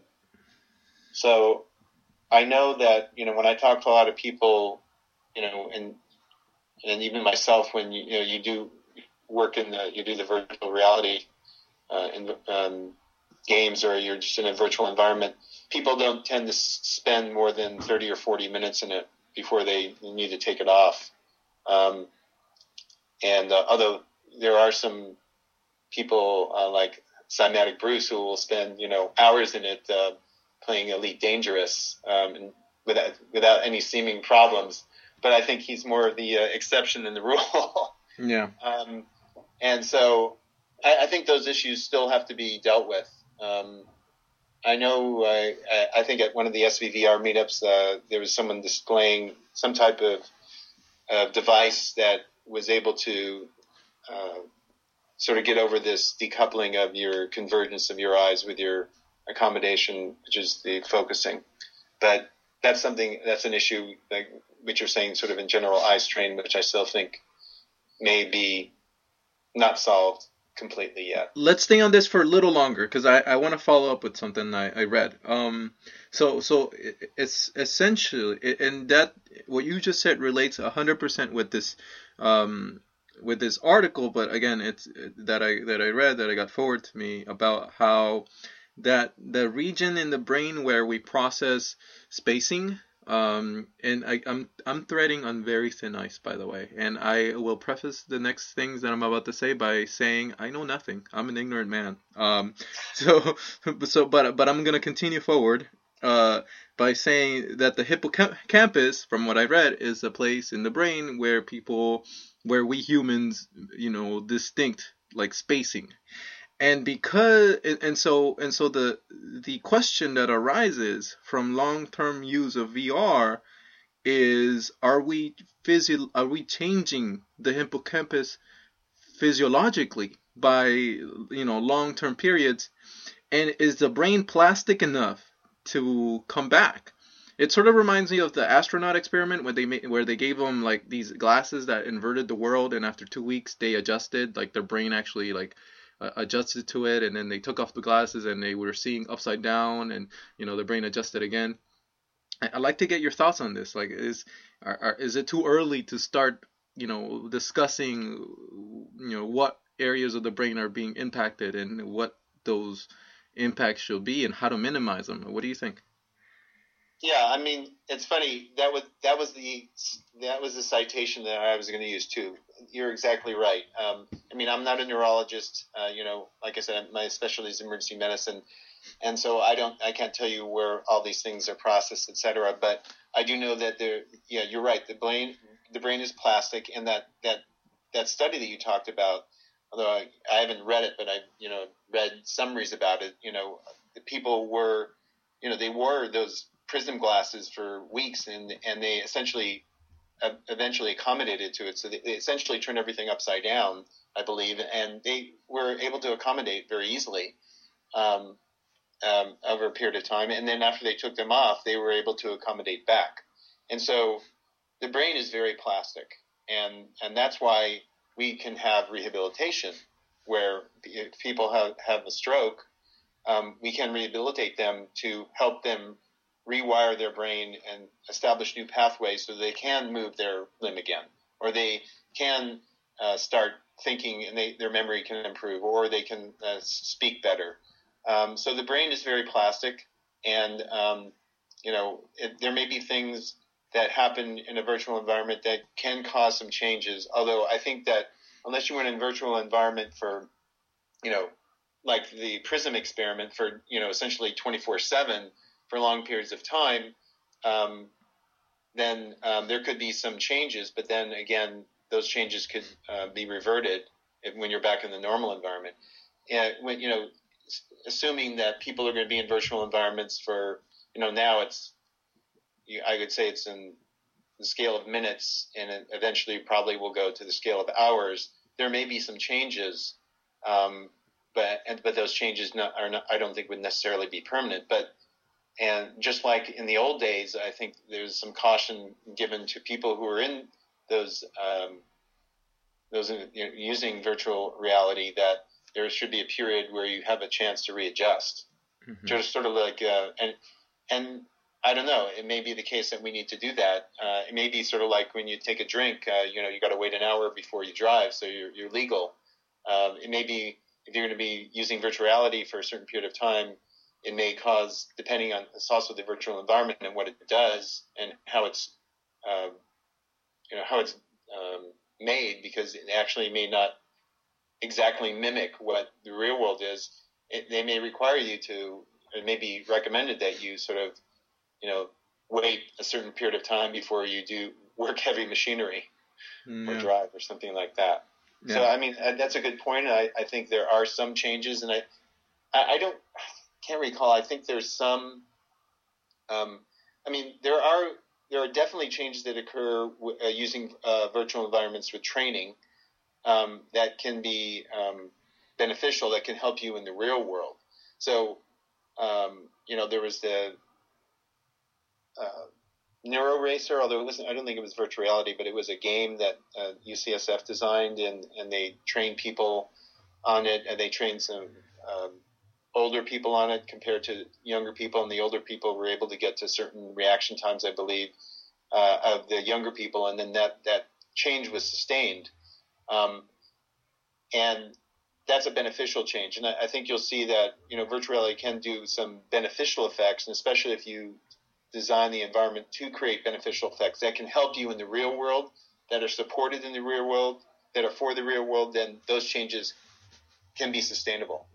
so I know that, you know, when I talk to a lot of people, you know, and, and even myself, when you, you know, you do work in the, you do the virtual reality uh, in um, games or you're just in a virtual environment, people don't tend to spend more than 30 or 40 minutes in it before they need to take it off. Um, and uh, although there are some people uh, like Cymatic Bruce who will spend, you know, hours in it uh, playing Elite Dangerous um, and without, without any seeming problems. But I think he's more of the uh, exception than the rule. yeah. Um, and so I, I, think those issues still have to be dealt with. Um, I know. I, I think at one of the SVVR meetups, uh, there was someone displaying some type of uh, device that was able to uh, sort of get over this decoupling of your convergence of your eyes with your accommodation, which is the focusing. But that's something that's an issue, like which you're saying, sort of in general eye strain, which I still think may be not solved completely yet. Let's stay on this for a little longer because I, I want to follow up with something I, I read. Um, so so it's essentially and that what you just said relates hundred percent with this um, with this article, but again, it's that I that I read that I got forwarded to me about how that the region in the brain where we process spacing um, and I, I'm, I'm threading on very thin ice, by the way. And I will preface the next things that I'm about to say by saying I know nothing. I'm an ignorant man. Um, so so but but I'm gonna continue forward. Uh, by saying that the hippocampus, from what I read, is a place in the brain where people, where we humans, you know, distinct like spacing and because and so and so the the question that arises from long-term use of VR is are we physio- are we changing the hippocampus physiologically by you know long-term periods? And is the brain plastic enough to come back? It sort of reminds me of the astronaut experiment where they made, where they gave them like these glasses that inverted the world and after 2 weeks they adjusted like their brain actually like uh, adjusted to it and then they took off the glasses and they were seeing upside down and you know the brain adjusted again. I, would like to get your thoughts on this. Like is are, are, is it too early to start you know discussing you know what areas of the brain are being impacted and what those impacts should be and how to minimize them? What do you think? Yeah, I mean, it's funny. That was that was the that was the citation that I was going to use too you're exactly right. Um, I mean, I'm not a neurologist. Uh, you know, like I said, my specialty is emergency medicine, and so I don't, I can't tell you where all these things are processed, et cetera. But I do know that there, yeah, you're right. The brain, the brain is plastic, and that that that study that you talked about, although I, I haven't read it, but I, you know, read summaries about it. You know, the people were, you know, they wore those prism glasses for weeks, and and they essentially eventually accommodated to it. So they, essentially turned everything upside down, I believe, and they were able to accommodate very easily. Um, um, over a period of time. And then after they took them off, they were able to accommodate back. And so the brain is very plastic. And, and that's why we can have rehabilitation where people have, have a stroke, um, we can rehabilitate them to help them rewire their brain and establish new pathways so they can move their limb again, or they can uh, start thinking and they, their memory can improve, or they can uh, speak better, um, so the brain is very plastic, and um, you know it, there may be things that happen in a virtual environment that can cause some changes. Although I think that unless you were in a virtual environment for, you know, like the Prism experiment for you know essentially 24/7 for long periods of time, um, then um, there could be some changes. But then again, those changes could uh, be reverted when you're back in the normal environment. And when you know assuming that people are going to be in virtual environments for, you know, now it's, I would say it's in the scale of minutes and eventually probably will go to the scale of hours. There may be some changes, um, but, but those changes not, are not, I don't think would necessarily be permanent, but, and just like in the old days, I think there's some caution given to people who are in those, um, those you know, using virtual reality that there should be a period where you have a chance to readjust. Mm-hmm. Just sort of like, uh, and, and I don't know, it may be the case that we need to do that. Uh, it may be sort of like when you take a drink, uh, you know, you got to wait an hour before you drive, so you're, you're legal. Um, it may be, if you're going to be using virtual reality for a certain period of time, it may cause, depending on, it's also the virtual environment and what it does and how it's, um, you know, how it's um, made, because it actually may not exactly mimic what the real world is, it, they may require you to, it may be recommended that you sort of, you know, wait a certain period of time before you do work heavy machinery yeah. or drive or something like that. Yeah. So, I mean, uh, that's a good point. I, I think there are some changes, and I, I, I don't, can't recall. I think there's some, um, I mean, there are there are definitely changes that occur w- uh, using uh, virtual environments with training um, that can be um, beneficial that can help you in the real world. So, um, you know, there was the uh, Neuro Racer, although listen, I don't think it was virtual reality, but it was a game that uh, UCSF designed, and, and they trained people on it, and they trained some um, older people on it compared to younger people, and the older people were able to get to certain reaction times, I believe, uh, of the younger people, and then that that change was sustained. Um, and that's a beneficial change. And I, I, think you'll see that, you know, virtual reality can do some beneficial effects, and especially if you design the environment to create beneficial effects that can help you in the real world, that are supported in the real world, that are for the real world, then those changes can be sustainable.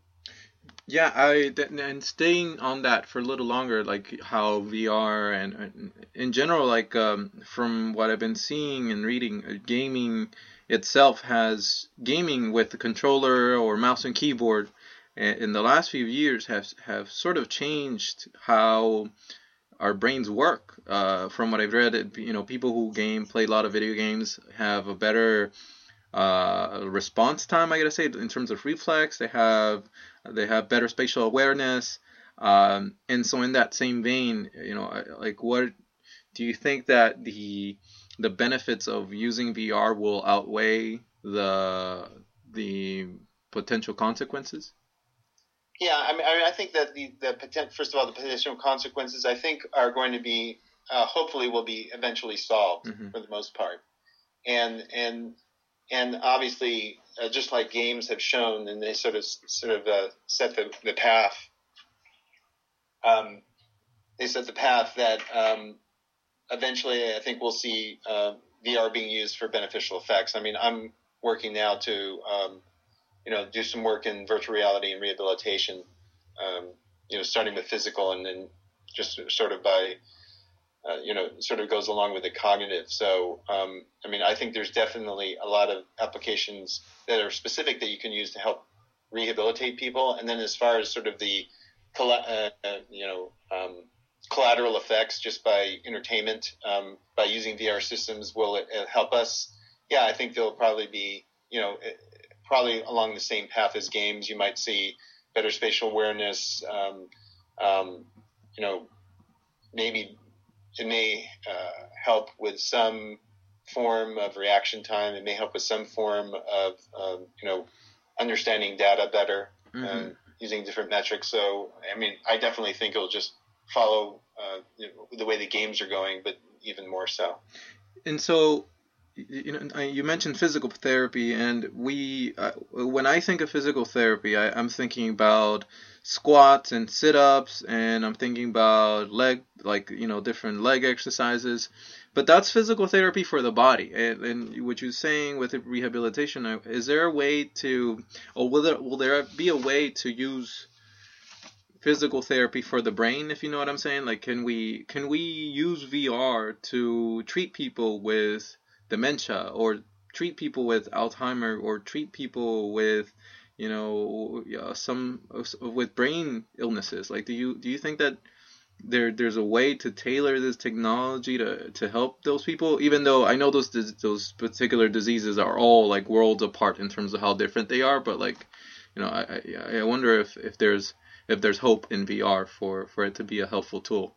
Yeah, I and staying on that for a little longer, like how VR and, and in general, like um, from what I've been seeing and reading, uh, gaming itself has gaming with the controller or mouse and keyboard in the last few years have have sort of changed how our brains work. Uh, from what I've read, you know, people who game, play a lot of video games, have a better uh, response time. I gotta say, in terms of reflex, they have they have better spatial awareness. Um, and so, in that same vein, you know, like, what do you think that the the benefits of using VR will outweigh the the potential consequences? Yeah, I mean, I, mean, I think that the the potential, first of all, the potential consequences I think are going to be uh, hopefully will be eventually solved mm-hmm. for the most part, and and and obviously uh, just like games have shown, and they sort of sort of uh, set the the path. Um, they set the path that um, eventually, I think we'll see uh, VR being used for beneficial effects. I mean, I'm working now to, um, you know, do some work in virtual reality and rehabilitation. Um, you know, starting with physical and then just sort of by, uh, you know, sort of goes along with the cognitive. So, um, I mean, I think there's definitely a lot of applications that are specific that you can use to help rehabilitate people. And then as far as sort of the, uh, uh you know, um, collateral effects just by entertainment um, by using VR systems will it, it help us? Yeah, I think there'll probably be you know probably along the same path as games. You might see better spatial awareness. Um, um, you know, maybe it may uh, help with some form of reaction time. It may help with some form of um, you know understanding data better mm-hmm. and using different metrics. So I mean, I definitely think it'll just follow uh, you know, the way the games are going, but even more so. And so you know, you mentioned physical therapy, and we, uh, when I think of physical therapy, I, am thinking about squats and sit-ups, and I'm thinking about leg, like you know, different leg exercises. But that's physical therapy for the body. And, and what you're saying with rehabilitation, uh, is there a way to, or will there will there be a way to use physical therapy for the brain? If you know what I'm saying, like can we can we use VR to treat people with dementia or treat people with Alzheimer or treat people with you know some with brain illnesses like do you do you think that there there's a way to tailor this technology to to help those people even though I know those those particular diseases are all like worlds apart in terms of how different they are but like you know I I wonder if if there's if there's hope in VR for for it to be a helpful tool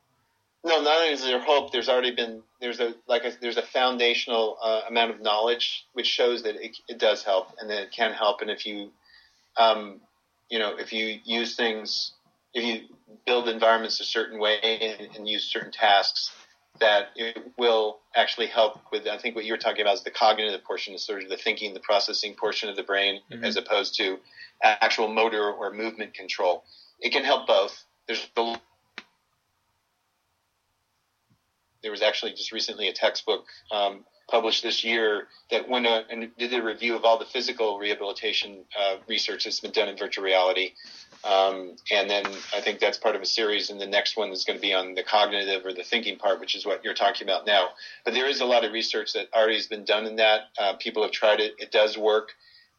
no, not only is there hope, there's already been there's a like a, there's a foundational uh, amount of knowledge which shows that it, it, does help and that it can help. And if you, um, you know, if you use things, if you build environments a certain way and, and use certain tasks, that it will actually help with. I think what you were talking about is the cognitive portion, is sort of the thinking, the processing portion of the brain, mm-hmm. as opposed to actual motor or movement control. It can help both. There's the there was actually just recently a textbook um, published this year that went and did a review of all the physical rehabilitation uh, research that's been done in virtual reality. Um, and then I think that's part of a series, and the next one is going to be on the cognitive or the thinking part, which is what you're talking about now. But there is a lot of research that already has been done in that. Uh, people have tried it; it does work.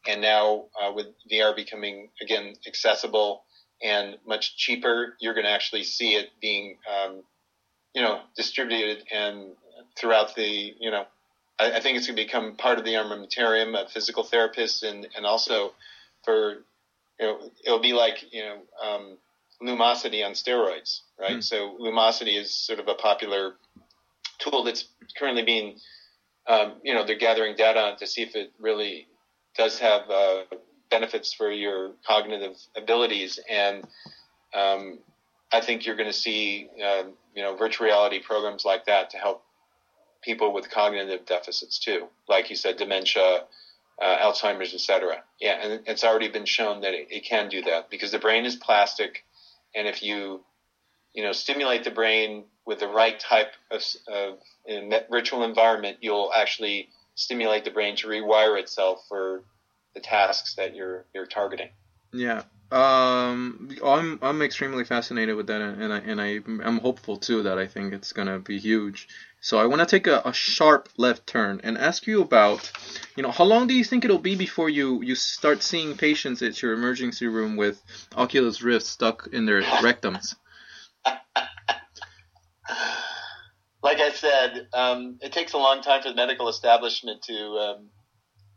And now, uh, with VR becoming again accessible and much cheaper, you're going to actually see it being um, you know, distributed and throughout the, you know, I, I think it's going to become part of the armamentarium of physical therapists and, and also for, you know, it'll be like, you know, um, Lumosity on steroids, right? Mm. So Lumosity is sort of a popular tool that's currently being, um, you know, they're gathering data on to see if it really does have uh, benefits for your cognitive abilities. And um, I think you're going to see, uh, you know, virtual reality programs like that to help people with cognitive deficits too, like you said, dementia, uh, Alzheimer's, etc. Yeah, and it's already been shown that it, it, can do that because the brain is plastic, and if you, you know, stimulate the brain with the right type of, of virtual environment, you'll actually stimulate the brain to rewire itself for the tasks that you're you're targeting. Yeah, um, I'm I'm extremely fascinated with that, and I and I I'm hopeful too that I think it's gonna be huge. So I want to take a, a sharp left turn and ask you about, you know, how long do you think it'll be before you you start seeing patients at your emergency room with Oculus Rift stuck in their rectums? like I said, um, it takes a long time for the medical establishment to um,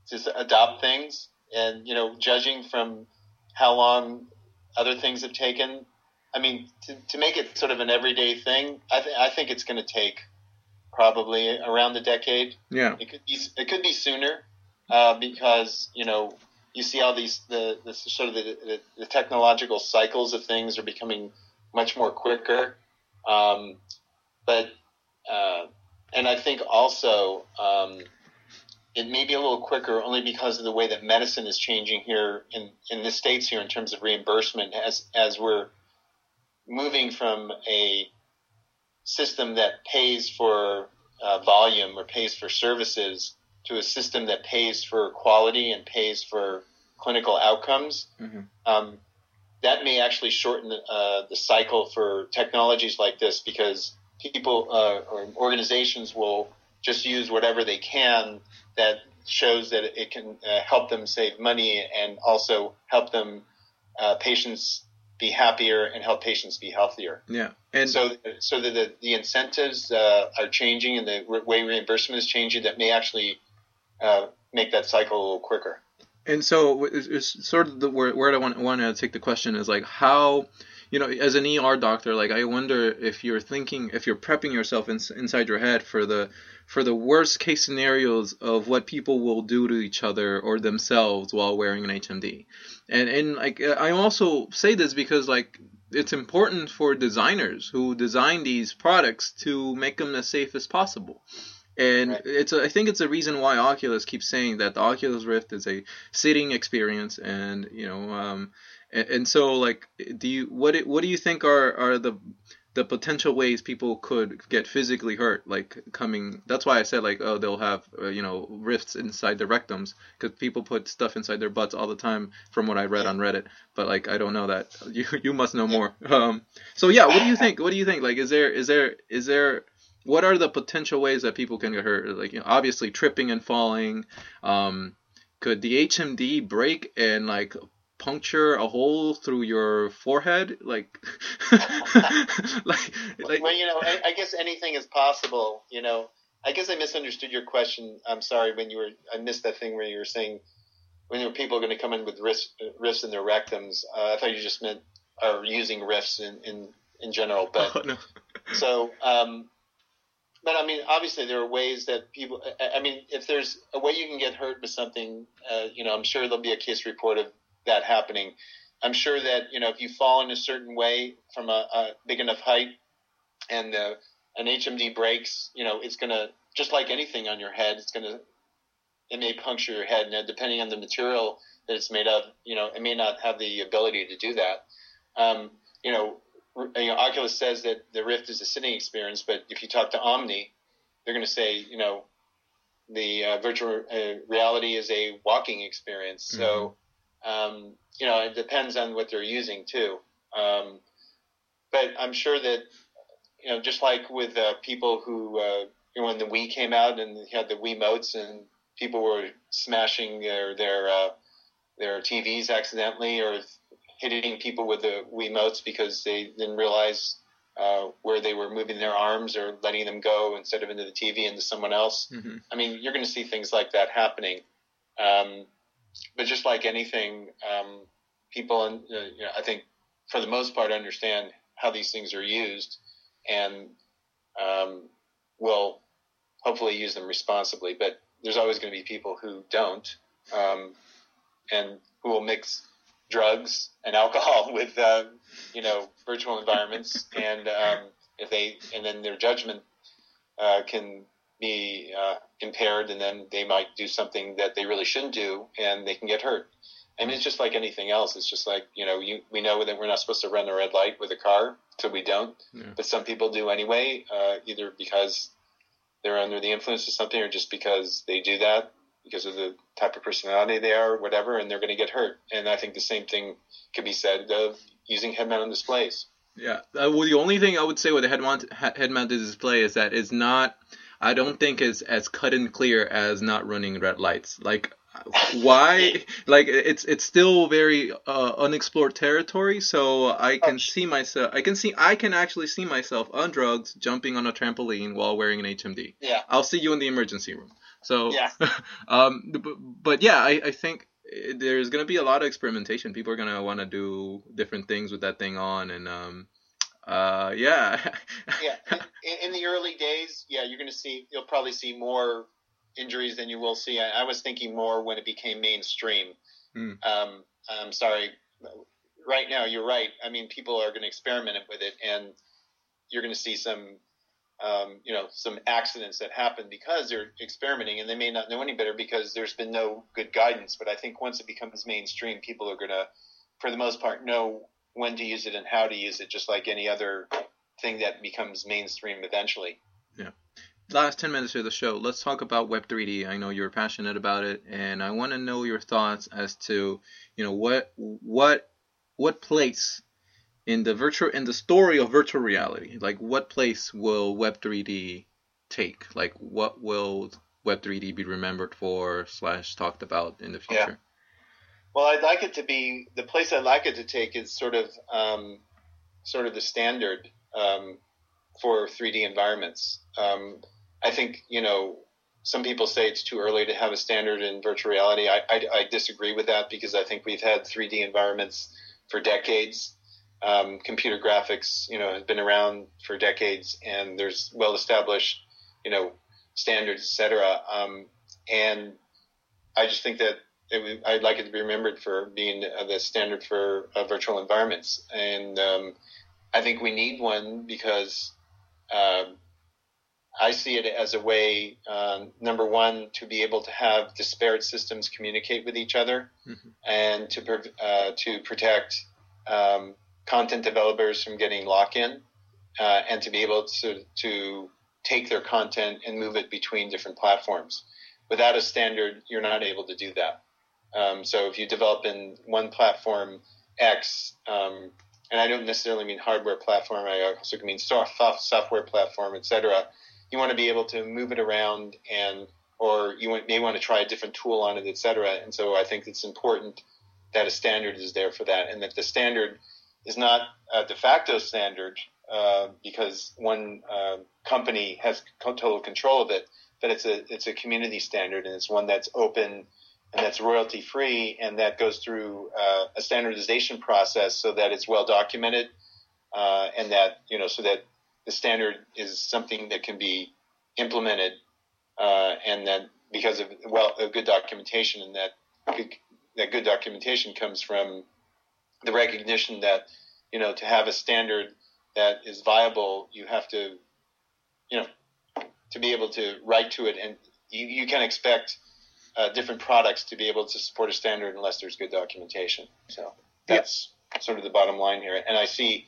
to adopt things, and you know, judging from how long other things have taken. I mean, to, to make it sort of an everyday thing, I, th- I think it's going to take probably around the decade. Yeah, it could be it could be sooner uh, because you know you see all these the, the sort of the, the, the, technological cycles of things are becoming much more quicker. Um, but uh, and I think also um, it may be a little quicker only because of the way that medicine is changing here in, in the states here in terms of reimbursement as as we're moving from a system that pays for uh, volume or pays for services to a system that pays for quality and pays for clinical outcomes. Mm-hmm. Um, that may actually shorten the, uh, the cycle for technologies like this because people uh, or organizations will just use whatever they can that shows that it can uh, help them save money and also help them uh, patients be happier and help patients be healthier. Yeah, and so so that the, the incentives uh, are changing and the way reimbursement is changing that may actually uh, make that cycle a little quicker. And so it's, it's sort of the where, where I want want to take the question is like how you know, as an ER doctor, like I wonder if you're thinking, if you're prepping yourself in, inside your head for the for the worst case scenarios of what people will do to each other or themselves while wearing an HMD. And and like I also say this because like it's important for designers who design these products to make them as safe as possible. And right. it's a, I think it's a reason why Oculus keeps saying that the Oculus Rift is a sitting experience, and you know, um, and, and so like, do you what what do you think are are the the potential ways people could get physically hurt, like coming. That's why I said like, oh, they'll have uh, you know rifts inside their rectums because people put stuff inside their butts all the time, from what I read on Reddit. But like, I don't know that. You you must know more. Um, so yeah, what do you think? What do you think? Like, is there is there is there what are the potential ways that people can get hurt? Like, you know, obviously tripping and falling. Um, could the HMD break and like puncture a hole through your forehead like like, like well you know I, I, guess anything is possible you know i guess i misunderstood your question i'm sorry when you were i missed that thing where you were saying when were people going to come in with rifts, rifts in their rectums uh, i thought you just meant are using rifts in in, in general but oh, no. so um but I mean, obviously, there are ways that people. I mean, if there's a way you can get hurt with something, uh, you know, I'm sure there'll be a case report of that happening. I'm sure that you know if you fall in a certain way from a, a big enough height, and the, an HMD breaks, you know it's gonna just like anything on your head, it's gonna it may puncture your head. Now, depending on the material that it's made of, you know it may not have the ability to do that. Um, you know, you know, Oculus says that the Rift is a sitting experience, but if you talk to Omni, they're going to say, you know, the uh, virtual uh, reality is a walking experience. Mm-hmm. So um, you know, it depends on what they're using too. Um, but I'm sure that you know, just like with uh, people who, uh, you know, when the Wii came out and had the Wiimotes and people were smashing their their uh, their TVs accidentally or hitting people with the Wiimotes because they didn't realize uh, where they were moving their arms or letting them go instead of into the TV into someone else. Mm-hmm. I mean, you're going to see things like that happening. Um, but just like anything, um, people, uh, you know, I think for the most part understand how these things are used and um, will hopefully use them responsibly. But there's always going to be people who don't um, and who will mix drugs and alcohol with uh, you know virtual environments and um, if they and then their judgment uh, can be uh, impaired, and then they might do something that they really shouldn't do, and they can get hurt. I mean, it's just like anything else. It's just like you know, you, we know that we're not supposed to run the red light with a car, so we don't. Yeah. But some people do anyway, uh, either because they're under the influence of something, or just because they do that because of the type of personality they are, or whatever, and they're going to get hurt. And I think the same thing could be said of using head-mounted displays. Yeah. Uh, well, the only thing I would say with a head-mounted, head-mounted display is that it's not I don't think it's as cut and clear as not running red lights. Like why? Like it's it's still very uh, unexplored territory so i can see myself i can see i can actually see myself on drugs jumping on a trampoline while wearing an hmd yeah. I'll see you in the emergency room. So yeah. um but, but yeah I, I think there's going to be a lot of experimentation. People are going to want to do different things with that thing on and um uh, yeah. yeah. In, in, the early days, yeah, you're going to see, you'll probably see more injuries than you will see. I, I was thinking more when it became mainstream. Mm. Um, I'm sorry. Right now, you're right. I mean, people are going to experiment with it, and you're going to see some, um, you know, some accidents that happen because they're experimenting, and they may not know any better because there's been no good guidance. But I think once it becomes mainstream, people are going to, for the most part, know when to use it and how to use it, just like any other thing that becomes mainstream eventually. Yeah. Last 10 minutes of the show, let's talk about Web3D. I know you're passionate about it, and I want to know your thoughts as to, you know, what what what place in the virtual in the story of virtual reality, like what place will Web3D take? Like what will Web3D be remembered for slash talked about in the future? Well, I'd like it to be the place I'd like it to take is sort of um, sort of the standard um, for 3D environments. Um, I think you know some people say it's too early to have a standard in virtual reality. I, I, I disagree with that because I think we've had 3D environments for decades. Um, computer graphics, you know, has been around for decades, and there's well established, you know, standards, etc. Um, and I just think that it, I'd like it to be remembered for being the standard for uh, virtual environments, and um, I think we need one because uh, I see it as a way, um, number one, to be able to have disparate systems communicate with each other, mm-hmm. and to uh, to protect um, content developers from getting lock in, uh, and to be able to to take their content and move it between different platforms. Without a standard, you're not able to do that. Um, so if you develop in one platform X, um, and I don't necessarily mean hardware platform, I also mean software platform, etc. You want to be able to move it around, and or you may want to try a different tool on it, etc. And so I think it's important that a standard is there for that, and that the standard is not a de facto standard uh, because one uh, company has total control of it, but it's a it's a community standard, and it's one that's open and that's royalty free, and that goes through uh, a standardization process so that it's well documented, uh, and that you know so that the standard is something that can be implemented, uh, and that because of well a good documentation, and that good, that good documentation comes from the recognition that you know to have a standard that is viable, you have to you know to be able to write to it, and you, you can expect uh, different products to be able to support a standard unless there's good documentation. So that's yeah. sort of the bottom line here. And I see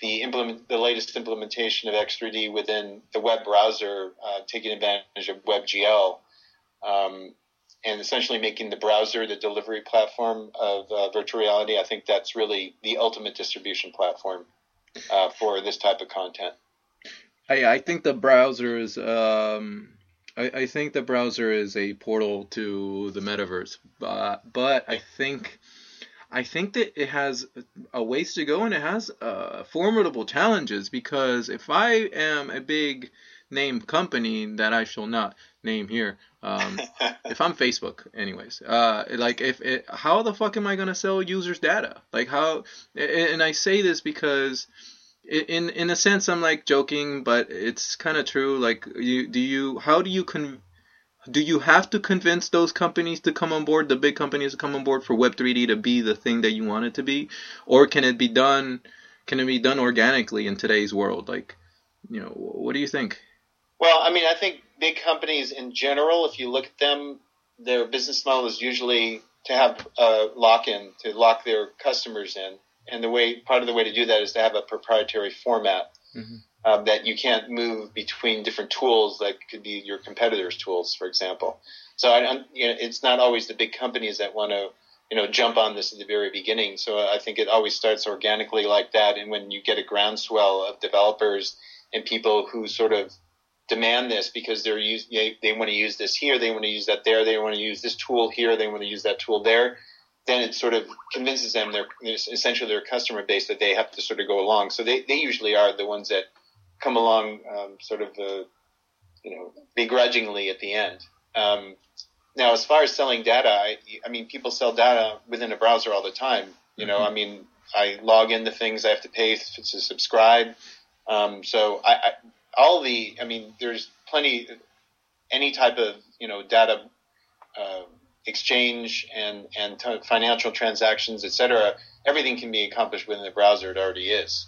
the implement the latest implementation of X3D within the web browser, uh, taking advantage of WebGL. Um, and essentially making the browser the delivery platform of uh, virtual reality. I think that's really the ultimate distribution platform uh, for this type of content. I, I think the browser is um, I, I think the browser is a portal to the metaverse, but but I think I think that it has a ways to go and it has uh, formidable challenges because if I am a big name company that I shall not name here, um, if I'm Facebook, anyways, uh, like if it, how the fuck am I gonna sell users data? Like how? And I say this because in in a sense I'm like joking, but it's kind of true. Like you do you how do you con do you have to convince those companies to come on board, the big companies to come on board for Web3D to be the thing that you want it to be, or can it be done? Can it be done organically in today's world? Like, you know, what do you think? Well, I mean, I think big companies in general, if you look at them, their business model is usually to have a lock-in, to lock their customers in and the way part of the way to do that is to have a proprietary format mm-hmm. um, that you can't move between different tools that could be your competitors' tools, for example. So I, you know, it's not always the big companies that want to you know jump on this at the very beginning. So I think it always starts organically like that, and when you get a groundswell of developers and people who sort of demand this because they're use, they, they want to use this here, they want to use that there, they want to use this tool here, they want to use that tool there then it sort of convinces them, their essentially their customer base, that they have to sort of go along. So they, they usually are the ones that come along um, sort of, uh, you know, begrudgingly at the end. Um, now, as far as selling data, I, I mean, people sell data within a browser all the time. You know, mm-hmm. I mean, I log into things I have to pay to subscribe. Um, so I, I, all the, I mean, there's plenty, any type of, you know, data, uh, exchange and and t- financial transactions, etc. Everything can be accomplished within the browser. It already is.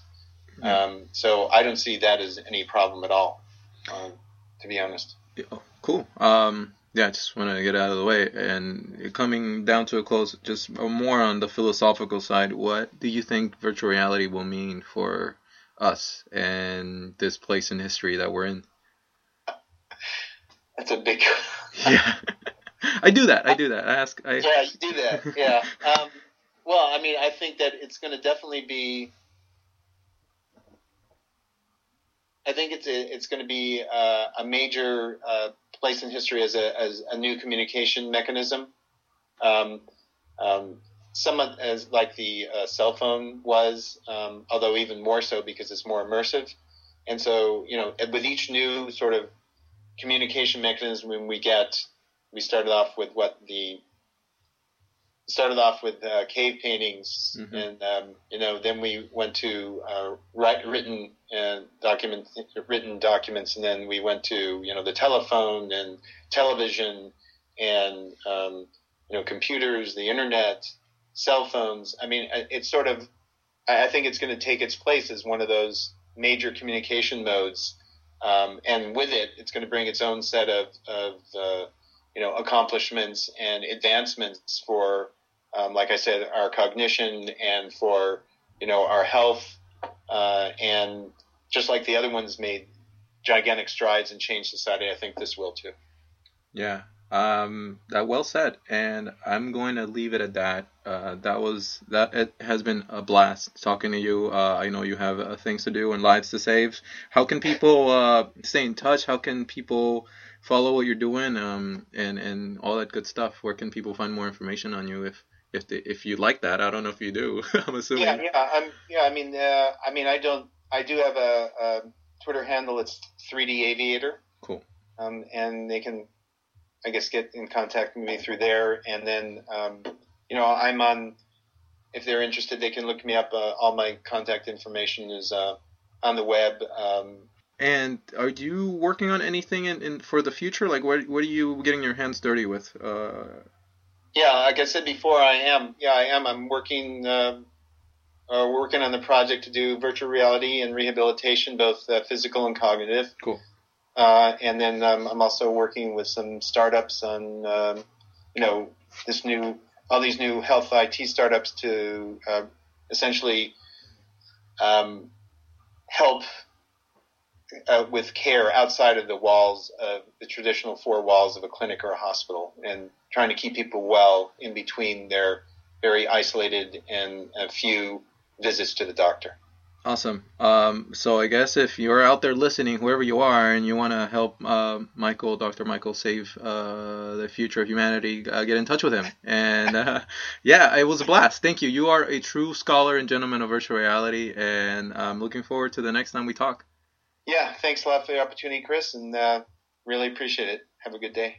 Um, so I don't see that as any problem at all, um, to be honest. Yeah, oh, cool. Um, yeah, I just want to get out of the way. And coming down to a close, just more on the philosophical side, what do you think virtual reality will mean for us and this place in history that we're in? That's a big. yeah. I do that. I do that. I ask. I... Yeah, you do that. Yeah. Um, well, I mean, I think that it's going to definitely be. I think it's a, it's going to be a, a major uh, place in history as a as a new communication mechanism. Um, um, somewhat as like the uh, cell phone was, um, although even more so because it's more immersive. And so, you know, with each new sort of communication mechanism when we get, we started off with what the started off with uh, cave paintings, mm-hmm. and um, you know, then we went to uh, write, written uh, document, written documents, and then we went to you know the telephone and television and um, you know computers, the internet, cell phones. I mean, it's sort of. I think it's going to take its place as one of those major communication modes, um, and with it, it's going to bring its own set of, of uh, you know accomplishments and advancements for, um, like I said, our cognition and for you know our health, uh, and just like the other ones made gigantic strides and changed society, I think this will too. Yeah, um, that well said, and I'm going to leave it at that. Uh, that was that. It has been a blast talking to you. Uh, I know you have uh, things to do and lives to save. How can people uh, stay in touch? How can people follow what you're doing? Um, and and all that good stuff. Where can people find more information on you if if they, if you like that? I don't know if you do. I'm assuming. Yeah, yeah, I'm, yeah. I mean, uh, I mean, I don't. I do have a, a Twitter handle. It's 3D Aviator. Cool. Um, and they can I guess get in contact with me through there. And then, um, you know, I'm on. If they're interested, they can look me up. Uh, all my contact information is uh, on the web. Um, and are you working on anything in, in for the future? Like, what what are you getting your hands dirty with? Uh... Yeah, like I said before, I am. Yeah, I am. I'm working. Uh, uh, working on the project to do virtual reality and rehabilitation, both uh, physical and cognitive. Cool. Uh, and then um, I'm also working with some startups on, um, you know, this new, all these new health IT startups to uh, essentially um, help uh, with care outside of the walls of the traditional four walls of a clinic or a hospital, and trying to keep people well in between their very isolated and a few visits to the doctor. Awesome. Um, so I guess if you're out there listening, whoever you are, and you want to help uh, Michael, Dr. Michael, save uh, the future of humanity, uh, get in touch with him. And uh, yeah, it was a blast. Thank you. You are a true scholar and gentleman of virtual reality, and I'm looking forward to the next time we talk. Yeah, thanks a lot for the opportunity, Chris, and uh, really appreciate it. Have a good day.